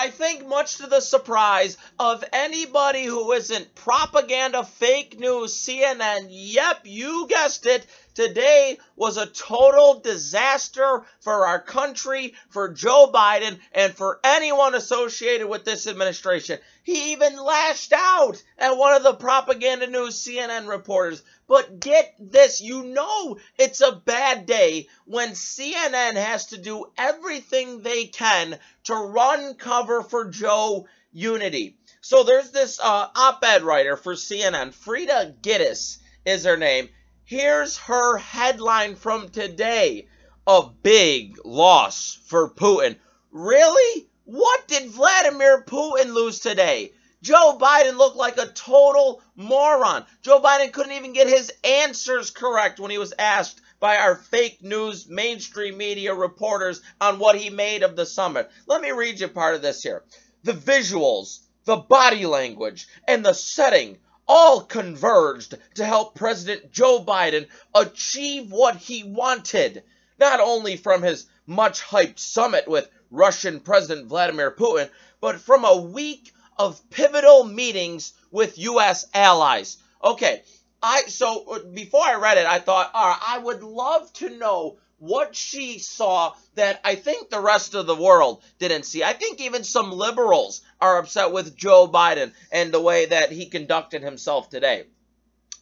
I think, much to the surprise of anybody who isn't propaganda, fake news, CNN, yep, you guessed it, today was a total disaster for our country, for Joe Biden, and for anyone associated with this administration. He even lashed out at one of the propaganda news CNN reporters. But get this, you know it's a bad day when CNN has to do everything they can to run cover for Joe Unity. So there's this uh, op-ed writer for CNN, Frida Ghitis is her name. Here's her headline from today. A big loss for Putin. Really? What did Vladimir Putin lose today? Joe Biden looked like a total moron. Joe Biden couldn't even get his answers correct when he was asked by our fake news mainstream media reporters on what he made of the summit. Let me read you part of this here. The visuals, the body language, and the setting all converged to help President Joe Biden achieve what he wanted, not only from his much hyped summit with Russian President Vladimir Putin, but from a week of pivotal meetings with U.S. allies. Okay, I so uh, before I read it, I thought, all right, I would love to know what she saw that I think the rest of the world didn't see. I think even some liberals are upset with Joe Biden and the way that he conducted himself today.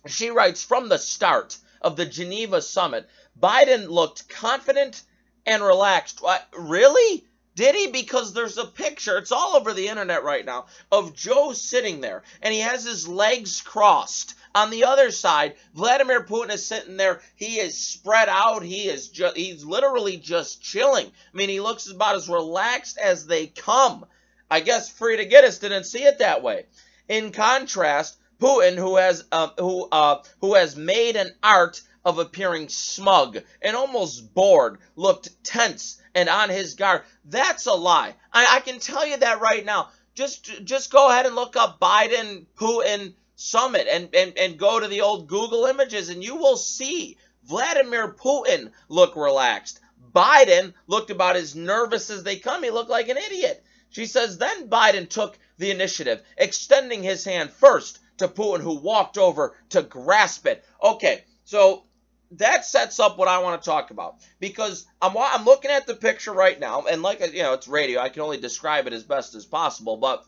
She writes from the start of the Geneva summit, Biden looked confident and relaxed. What, really? Did he? Because there's a picture, it's all over the internet right now, of Joe sitting there and he has his legs crossed. On the other side, Vladimir Putin is sitting there. He is spread out. He is just, he's literally just chilling. I mean, he looks about as relaxed as they come. I guess Frida Ghitis didn't see it that way. In contrast, Putin, who has uh, who uh, who has made an art of appearing smug and almost bored, looked tense and on his guard. That's a lie. I, I can tell you that right now. Just just go ahead and look up Biden Putin summit and, and, and go to the old Google images and you will see Vladimir Putin look relaxed. Biden looked about as nervous as they come. He looked like an idiot. She says then Biden took the initiative, extending his hand first to Putin, who walked over to grasp it. Okay, so that sets up what I want to talk about because I'm I'm looking at the picture right now, and like you know, it's radio. I can only describe it as best as possible, but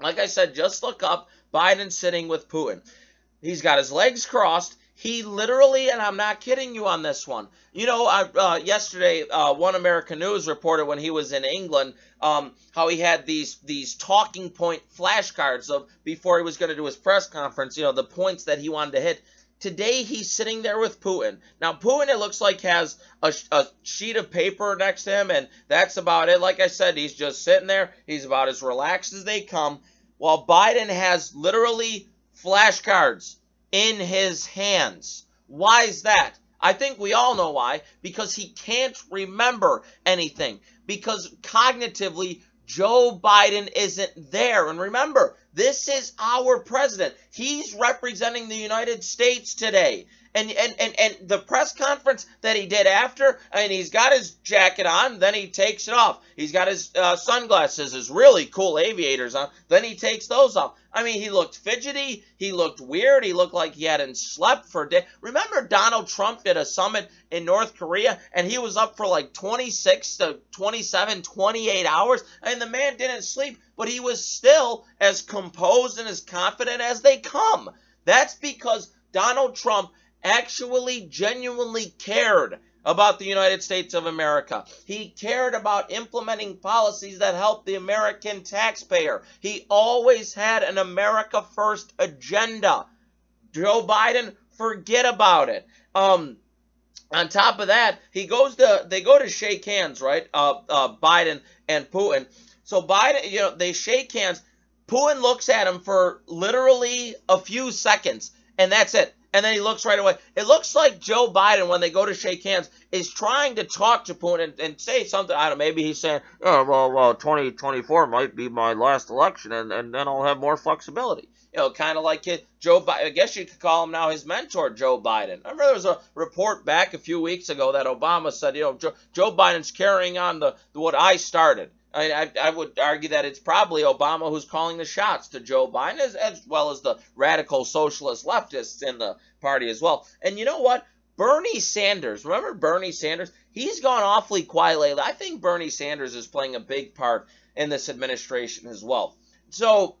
like I said, just look up Biden sitting with Putin. He's got his legs crossed. He literally, and I'm not kidding you on this one. You know, I, uh, yesterday, uh, One American News reported when he was in England um, how he had these these talking point flashcards of before he was going to do his press conference. You know, the points that he wanted to hit. Today he's sitting there with Putin. Now Putin, it looks like has a, a, sheet of paper next to him, and that's about it. Like I said, he's just sitting there. He's about as relaxed as they come, while Biden has literally flashcards in his hands. Why is that? I think we all know why. Because he can't remember anything. Because cognitively, Joe Biden isn't there. And remember, this is our president. He's representing the United States today. And, and, and, and the press conference that he did after, and he's got his jacket on, then he takes it off. He's got his uh, sunglasses, his really cool aviators on, then he takes those off. I mean, he looked fidgety. He looked weird. He looked like he hadn't slept for a day. Remember Donald Trump did a summit in North Korea and he was up for like 26 to 27, 28 hours. and the man didn't sleep, but he was still as composed and as confident as they come. That's because Donald Trump actually genuinely cared about the United States of America. He cared about implementing policies that help the American taxpayer. He always had an America First agenda. Joe Biden, forget about it. Um, on top of that, he goes to they go to shake hands, right? Uh, uh, Biden and Putin. So Biden, you know, they shake hands. Putin looks at him for literally a few seconds, and that's it and then he looks right away. It looks like Joe Biden, when they go to shake hands, is trying to talk to Putin and, and say something. I don't know, maybe he's saying, oh, well, well, 2024 might be my last election, and, and then I'll have more flexibility. You know, kind of like it, Joe Biden. I guess you could call him now his mentor, Joe Biden. I remember there was a report back a few weeks ago that Obama said, you know, Joe, Joe Biden's carrying on the, the what I started. I, I, I, would argue that it's probably Obama who's calling the shots to Joe Biden, as, as well as the radical socialist leftists in the party as well. And you know what? Bernie Sanders, remember Bernie Sanders? He's gone awfully quiet lately. I think Bernie Sanders is playing a big part in this administration as well. So,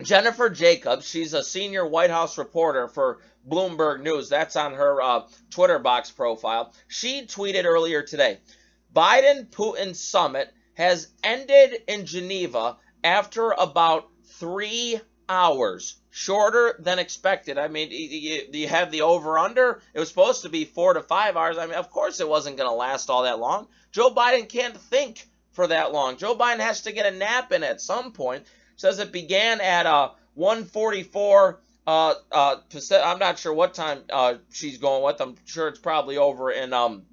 Jennifer Jacobs, she's a senior White House reporter for Bloomberg News. That's on her uh, Twitter box profile. She tweeted earlier today Biden Putin summit has ended in Geneva after about three hours, shorter than expected. I mean, you, you have the over under. It was supposed to be four to five hours. I mean, of course, it wasn't going to last all that long. Joe Biden can't think for that long. Joe Biden has to get a nap in at some point. Says it began at uh, 144. Uh, uh, I'm not sure what time uh, she's going with. I'm sure it's probably over in um,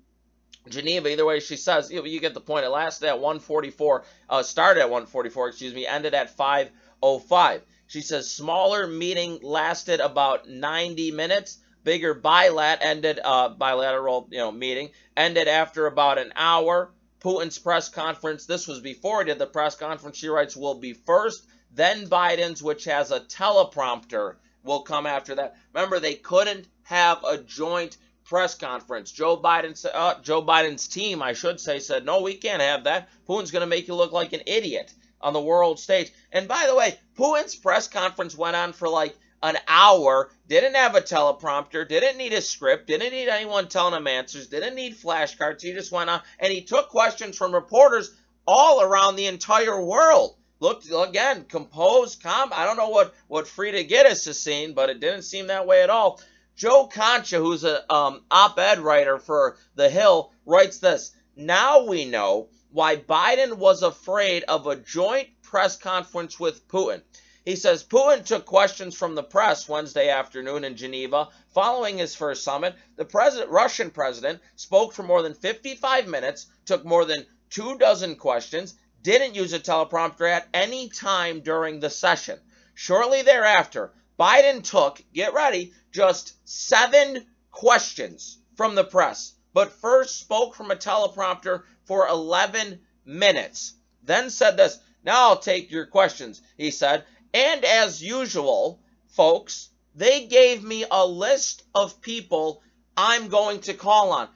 Geneva. Either way, she says you, you get the point. It lasted at 144, uh, started at 144, excuse me, ended at 505. She says smaller meeting lasted about 90 minutes. Bigger bilat ended uh, bilateral you know meeting ended after about an hour. Putin's press conference. This was before he did the press conference. She writes will be first, then Biden's, which has a teleprompter, will come after that. Remember, they couldn't have a joint press conference. Joe Biden, uh, Joe Biden's team, I should say, said, "No, we can't have that. Putin's going to make you look like an idiot on the world stage." And by the way, Putin's press conference went on for like an hour. Didn't have a teleprompter. Didn't need a script. Didn't need anyone telling him answers. Didn't need flashcards. He just went on and he took questions from reporters all around the entire world. Looked again, composed, calm. I don't know what what Frida Ghitis has seen, but it didn't seem that way at all. Joe Concha, who's an um, op ed writer for The Hill, writes this Now we know why Biden was afraid of a joint press conference with Putin. He says Putin took questions from the press Wednesday afternoon in Geneva following his first summit. The president, Russian president spoke for more than 55 minutes, took more than two dozen questions, didn't use a teleprompter at any time during the session. Shortly thereafter, Biden took, get ready, just seven questions from the press, but first spoke from a teleprompter for 11 minutes. Then said this, now I'll take your questions, he said. And as usual, folks, they gave me a list of people I'm going to call on.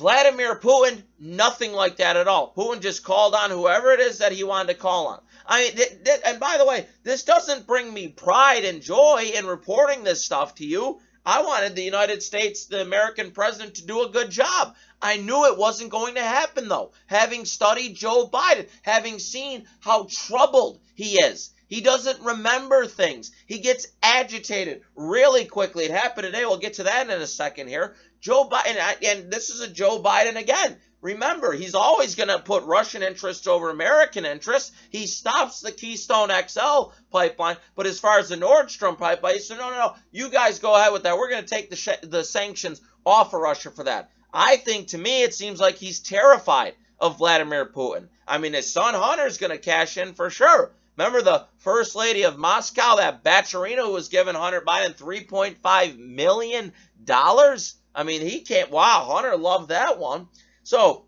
Vladimir Putin, nothing like that at all. Putin just called on whoever it is that he wanted to call on. I mean, th- th- and by the way, this doesn't bring me pride and joy in reporting this stuff to you. I wanted the United States, the American president, to do a good job. I knew it wasn't going to happen, though. Having studied Joe Biden, having seen how troubled he is, he doesn't remember things. He gets agitated really quickly. It happened today. We'll get to that in a second here. Joe Biden, and this is a Joe Biden again. Remember, he's always going to put Russian interests over American interests. He stops the Keystone XL pipeline, but as far as the Nord Stream pipeline, he said, no, no, no, you guys go ahead with that. We're going to take the, sh- the sanctions off of Russia for that. I think, to me, it seems like he's terrified of Vladimir Putin. I mean, his son Hunter's going to cash in for sure. Remember the first lady of Moscow, that Baturina, who was giving Hunter Biden $3.5 million? I mean, he can't. Wow, Hunter loved that one. So,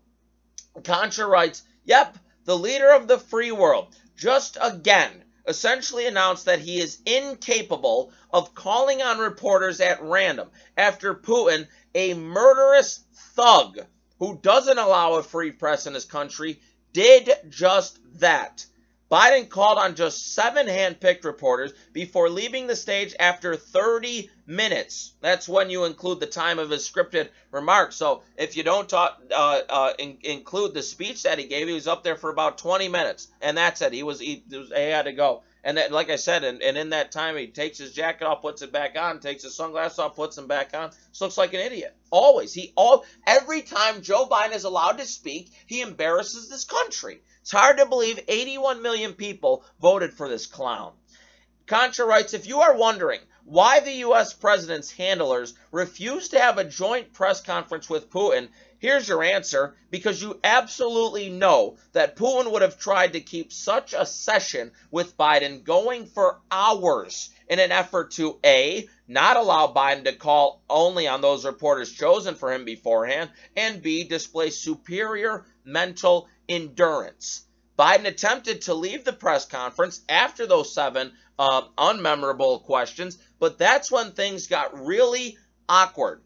Concha writes, Yep, the leader of the free world just again essentially announced that he is incapable of calling on reporters at random after Putin, a murderous thug who doesn't allow a free press in his country, did just that. Biden called on just seven handpicked reporters before leaving the stage after 30 minutes. That's when you include the time of his scripted remarks. So if you don't talk, uh, uh, in, include the speech that he gave, he was up there for about 20 minutes, and that's it. He was he, he had to go. And that, like I said, and, and in that time, he takes his jacket off, puts it back on, takes his sunglasses off, puts them back on. Just looks like an idiot. Always. He all every time Joe Biden is allowed to speak, he embarrasses this country. It's hard to believe 81 million people voted for this clown. Concha writes If you are wondering why the U.S. president's handlers refused to have a joint press conference with Putin, here's your answer because you absolutely know that Putin would have tried to keep such a session with Biden going for hours in an effort to A, not allow Biden to call only on those reporters chosen for him beforehand, and B, display superior mental endurance. Biden attempted to leave the press conference after those seven uh, unmemorable questions, but that's when things got really awkward.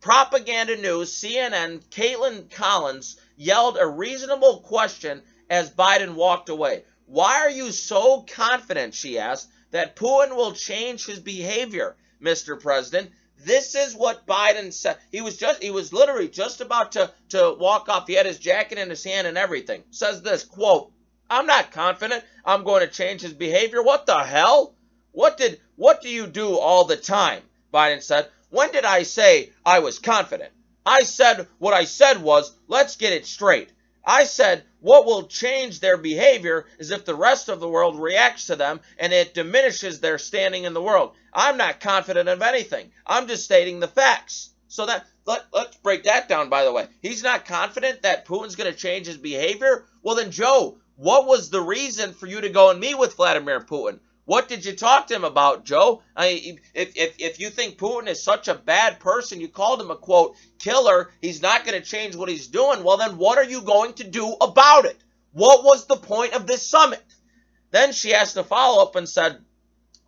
Propaganda News, CNN, Kaitlan Collins yelled a reasonable question as Biden walked away. Why are you so confident, she asked, that Putin will change his behavior, Mr. President? This is what Biden said. He was just he was literally just about to, to walk off. He had his jacket in his hand and everything. Says this quote, I'm not confident I'm going to change his behavior. What the hell? What did what do you do all the time? Biden said. When did I say I was confident? I said what I said was, let's get it straight. I said what will change their behavior is if the rest of the world reacts to them and it diminishes their standing in the world. I'm not confident of anything. I'm just stating the facts. So that let, let's break that down by the way. He's not confident that Putin's going to change his behavior? Well then Joe, what was the reason for you to go and meet with Vladimir Putin? What did you talk to him about, Joe? I, if, if, if you think Putin is such a bad person, you called him a quote killer, he's not going to change what he's doing. Well, then what are you going to do about it? What was the point of this summit? Then she asked a follow up and said,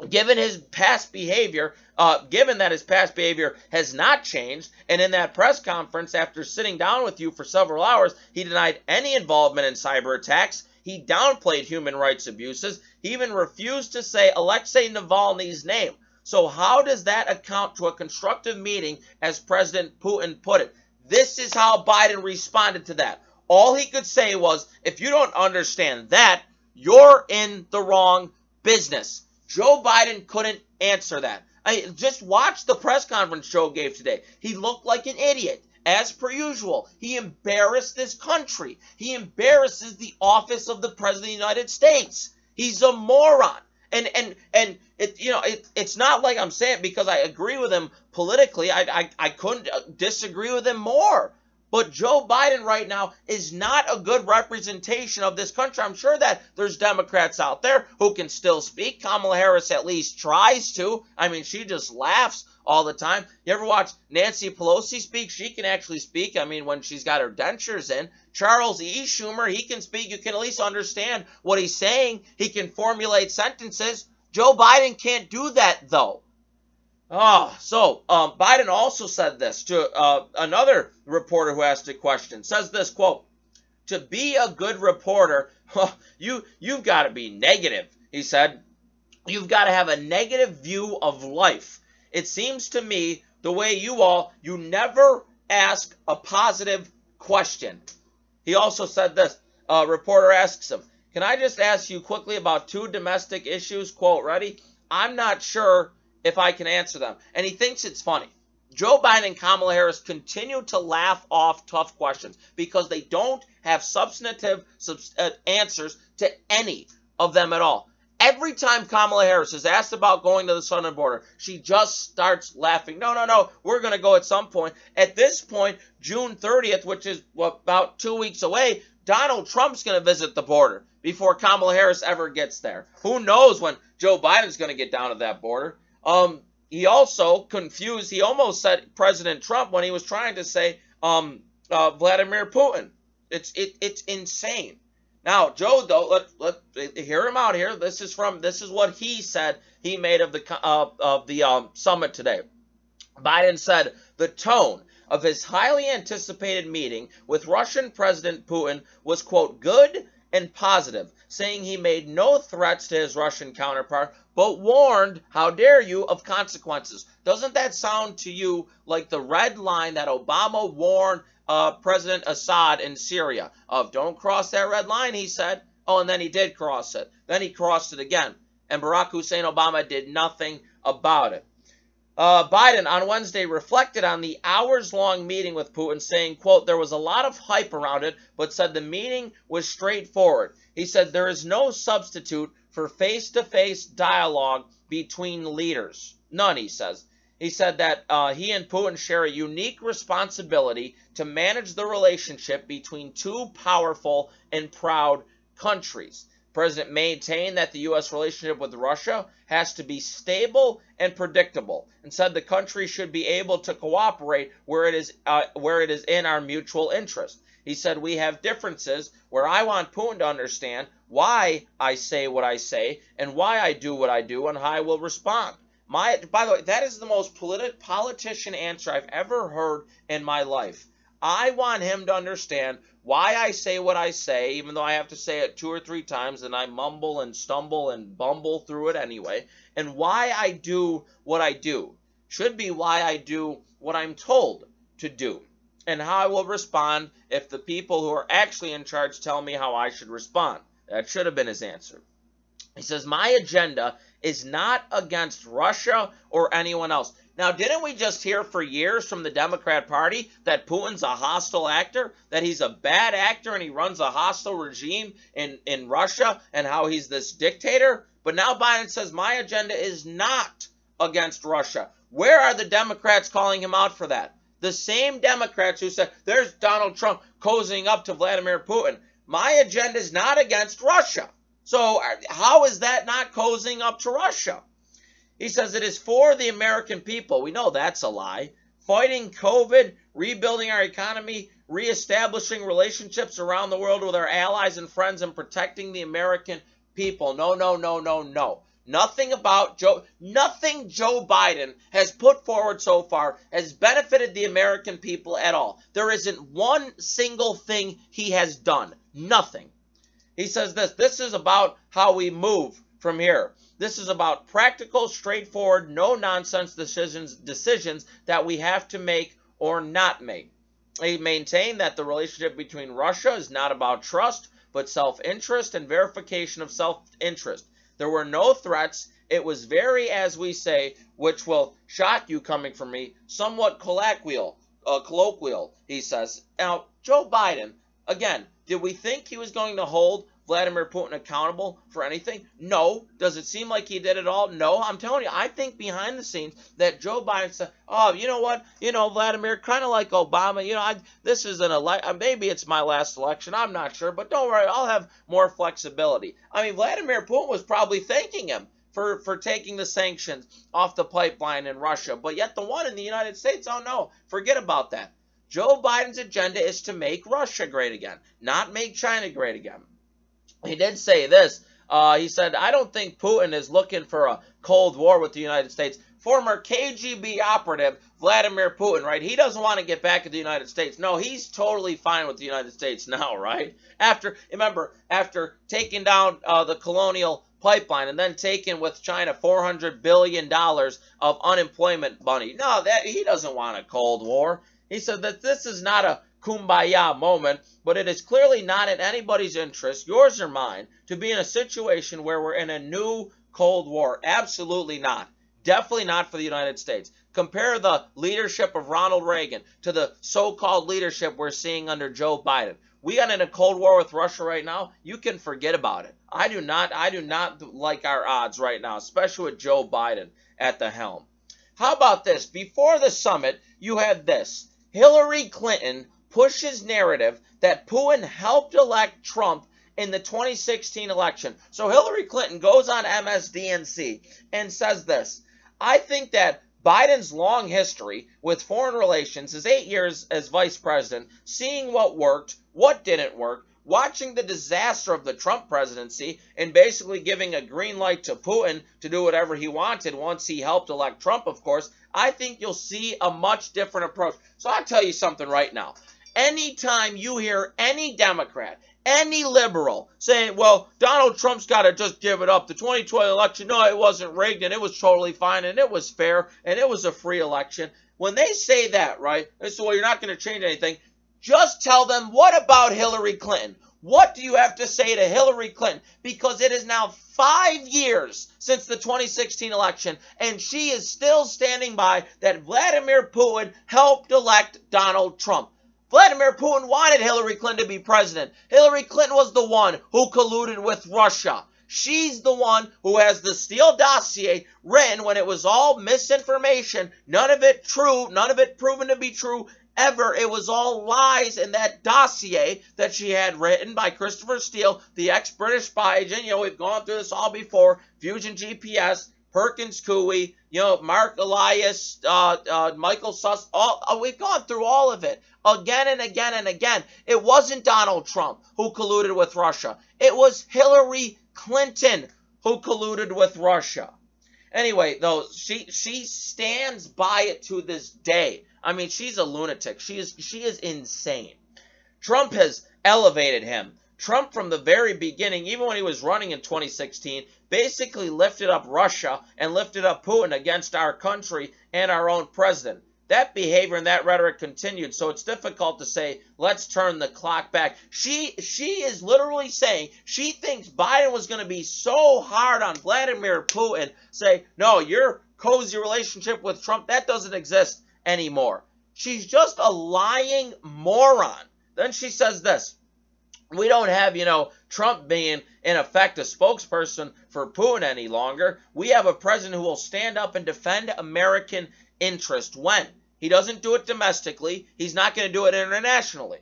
given his past behavior, uh, given that his past behavior has not changed, and in that press conference, after sitting down with you for several hours, he denied any involvement in cyber attacks. He downplayed human rights abuses. He even refused to say Alexei Navalny's name. So, how does that account to a constructive meeting, as President Putin put it? This is how Biden responded to that. All he could say was, if you don't understand that, you're in the wrong business. Joe Biden couldn't answer that. I just watch the press conference Joe gave today. He looked like an idiot as per usual, he embarrassed this country. He embarrasses the office of the President of the United States. He's a moron. And and and it you know it, it's not like I'm saying because I agree with him politically. I, I I couldn't disagree with him more. But Joe Biden right now is not a good representation of this country. I'm sure that there's Democrats out there who can still speak. Kamala Harris at least tries to. I mean, she just laughs all the time. You ever watch Nancy Pelosi speak? She can actually speak. I mean, when she's got her dentures in. Charles E. Schumer, he can speak. You can at least understand what he's saying. He can formulate sentences. Joe Biden can't do that, though. Oh, so um, Biden also said this to uh, another reporter who asked a question. Says this quote: "To be a good reporter, you you've got to be negative." He said, "You've got to have a negative view of life." It seems to me the way you all you never ask a positive question. He also said this. A reporter asks him, "Can I just ask you quickly about two domestic issues?" Quote: "Ready? I'm not sure." If I can answer them. And he thinks it's funny. Joe Biden and Kamala Harris continue to laugh off tough questions because they don't have substantive uh, answers to any of them at all. Every time Kamala Harris is asked about going to the southern border, she just starts laughing. No, no, no, we're going to go at some point. At this point, June 30th, which is about two weeks away, Donald Trump's going to visit the border before Kamala Harris ever gets there. Who knows when Joe Biden's going to get down to that border? Um, he also confused, he almost said President Trump when he was trying to say um, uh, Vladimir Putin. It's it, it's insane. Now, Joe, though, let let hear him out here. This is from this is what he said he made of the uh, of the um, summit today. Biden said the tone of his highly anticipated meeting with Russian President Putin was quote good and positive, saying he made no threats to his Russian counterpart, but warned, how dare you, of consequences. Doesn't that sound to you like the red line that Obama warned uh, President Assad in Syria of don't cross that red line, he said. Oh, and then he did cross it. Then he crossed it again. And Barack Hussein Obama did nothing about it. Uh, Biden on Wednesday reflected on the hours-long meeting with Putin, saying, quote, there was a lot of hype around it, but said the meeting was straightforward. He said there is no substitute for face-to-face dialogue between leaders. None, he says. He said that uh, he and Putin share a unique responsibility to manage the relationship between two powerful and proud countries. President maintained that the U.S. relationship with Russia has to be stable and predictable, and said the country should be able to cooperate where it is uh, where it is in our mutual interest. He said, We have differences where I want Putin to understand why I say what I say and why I do what I do and how I will respond. My, by the way, that is the most politi- politician answer I've ever heard in my life. I want him to understand why I say what I say, even though I have to say it two or three times and I mumble and stumble and bumble through it anyway, and why I do what I do. Should be why I do what I'm told to do, and how I will respond if the people who are actually in charge tell me how I should respond. That should have been his answer. He says, My agenda is not against Russia or anyone else. Now, didn't we just hear for years from the Democrat Party that Putin's a hostile actor, that he's a bad actor and he runs a hostile regime in, in Russia and how he's this dictator? But now Biden says, my agenda is not against Russia. Where are the Democrats calling him out for that? The same Democrats who said, there's Donald Trump cozying up to Vladimir Putin. My agenda is not against Russia. So, uh, how is that not cozying up to Russia? He says it is for the American people. We know that's a lie. Fighting COVID, rebuilding our economy, reestablishing relationships around the world with our allies and friends, and protecting the American people. No, no, no, no, no. Nothing about Joe, nothing Joe Biden has put forward so far has benefited the American people at all. There isn't one single thing he has done. Nothing. He says this this is about how we move from here. This is about practical, straightforward, no nonsense decisions decisions that we have to make or not make. He maintained that the relationship between Russia is not about trust, but self-interest and verification of self-interest. There were no threats. It was very, as we say, which will shock you coming from me, somewhat colloquial. Uh, colloquial, he says. Now, Joe Biden, again, did we think he was going to hold Vladimir Putin accountable for anything? No. Does it seem like he did it all? No. I'm telling you, I think behind the scenes that Joe Biden said, "Oh, you know what? You know, Vladimir, kind of like Obama. You know, I, this is an election. Uh, maybe it's my last election. I'm not sure, but don't worry, I'll have more flexibility." I mean, Vladimir Putin was probably thanking him for, for taking the sanctions off the pipeline in Russia. But yet the one in the United States, oh no, forget about that. Joe Biden's agenda is to make Russia great again, not make China great again. He did say this. Uh, he said, I don't think Putin is looking for a Cold War with the United States. Former KGB operative Vladimir Putin, right? He doesn't want to get back at the United States. No, he's totally fine with the United States now, right? After, remember, after taking down uh, the colonial pipeline and then taking with China $400 billion of unemployment money. No, that he doesn't want a Cold War. He said that this is not a kumbaya moment, but it is clearly not in anybody's interest, yours or mine, to be in a situation where we're in a new Cold War. Absolutely not. Definitely not for the United States. Compare the leadership of Ronald Reagan to the so-called leadership we're seeing under Joe Biden. We got in a Cold War with Russia right now. You can forget about it. I do not I do not like our odds right now, especially with Joe Biden at the helm. How about this? Before the summit, you had this. Hillary Clinton pushes narrative that Putin helped elect Trump in the 2016 election. So Hillary Clinton goes on MSDNC and says this I think that Biden's long history with foreign relations, his eight years as vice president, seeing what worked, what didn't work, watching the disaster of the Trump presidency, and basically giving a green light to Putin to do whatever he wanted once he helped elect Trump, of course, I think you'll see a much different approach. So I'll tell you something right now. Anytime you hear any Democrat, any liberal saying, well, Donald Trump's got to just give it up. The 2020 election, no, it wasn't rigged and it was totally fine and it was fair and it was a free election. When they say that, right, they say, well, you're not going to change anything, just tell them, what about Hillary Clinton? What do you have to say to Hillary Clinton? Because it is now five years since the 2016 election, and she is still standing by that Vladimir Putin helped elect Donald Trump. Vladimir Putin wanted Hillary Clinton to be president. Hillary Clinton was the one who colluded with Russia. She's the one who has the Steele dossier written when it was all misinformation, none of it true, none of it proven to be true ever. It was all lies in that dossier that she had written by Christopher Steele, the ex-British spy agent. You know, we've gone through this all before. Fusion GPS, Perkins Coie, you know, Marc Elias, uh, uh, Michael Suss. All uh, we've gone through all of it again and again and again. It wasn't Donald Trump who colluded with Russia. It was Hillary Clinton who colluded with Russia. Anyway, though she she stands by it to this day. I mean, she's a lunatic. She is she is insane. Trump has elevated him. Trump, from the very beginning, even when he was running in 2016, basically lifted up Russia and lifted up Putin against our country and our own president. That behavior and that rhetoric continued, so it's difficult to say, let's turn the clock back. She she is literally saying she thinks Biden was going to be so hard on Vladimir Putin, say, no, your cozy relationship with Trump, that doesn't exist anymore. She's just a lying moron. Then she says this we don't have, you know, Trump being, in effect, a spokesperson for Putin any longer. We have a president who will stand up and defend American interest. When? He doesn't do it domestically. He's not going to do it internationally.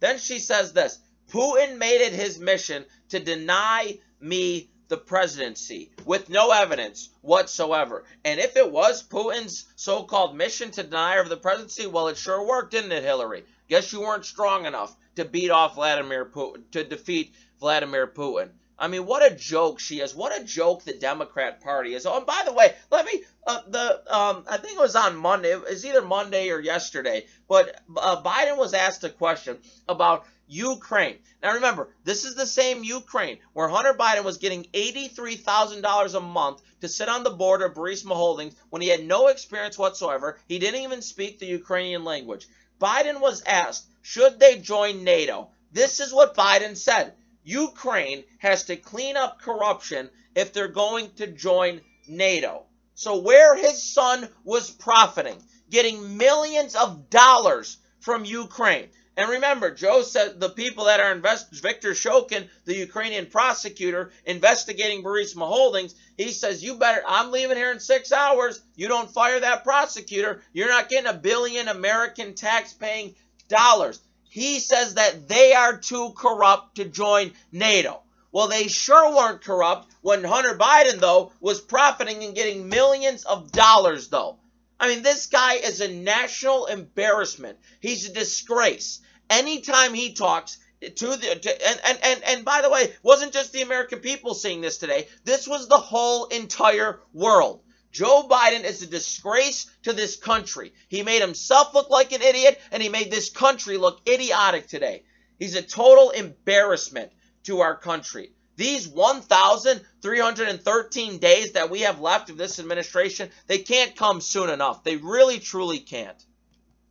Then she says this Putin made it his mission to deny me the presidency with no evidence whatsoever. And if it was Putin's so called mission to deny her of the presidency, well, it sure worked, didn't it, Hillary? Guess you weren't strong enough to beat off Vladimir Putin, to defeat Vladimir Putin. I mean, what a joke she is. What a joke the Democrat Party is. Oh, and by the way, let me uh, the um, I think it was on Monday. It was either Monday or yesterday. But uh, Biden was asked a question about Ukraine. Now remember, this is the same Ukraine where Hunter Biden was getting $83,000 a month to sit on the board of Burisma Holdings when he had no experience whatsoever. He didn't even speak the Ukrainian language. Biden was asked, should they join NATO? This is what Biden said. Ukraine has to clean up corruption if they're going to join NATO. So, where his son was profiting, getting millions of dollars from Ukraine. And remember, Joe said the people that are invest Victor Shokin, the Ukrainian prosecutor investigating Burisma Holdings, he says, You better, I'm leaving here in six hours. You don't fire that prosecutor. You're not getting a billion American tax paying dollars. He says that they are too corrupt to join NATO. Well, they sure weren't corrupt when Hunter Biden, though, was profiting and getting millions of dollars, though. I mean, this guy is a national embarrassment. He's a disgrace. Anytime he talks, to the to, and, and and and by the way, wasn't just the American people seeing this today. This was the whole entire world. Joe Biden is a disgrace to this country. He made himself look like an idiot, and he made this country look idiotic today. He's a total embarrassment to our country. These 1,313 days that we have left of this administration, they can't come soon enough. They really, truly can't.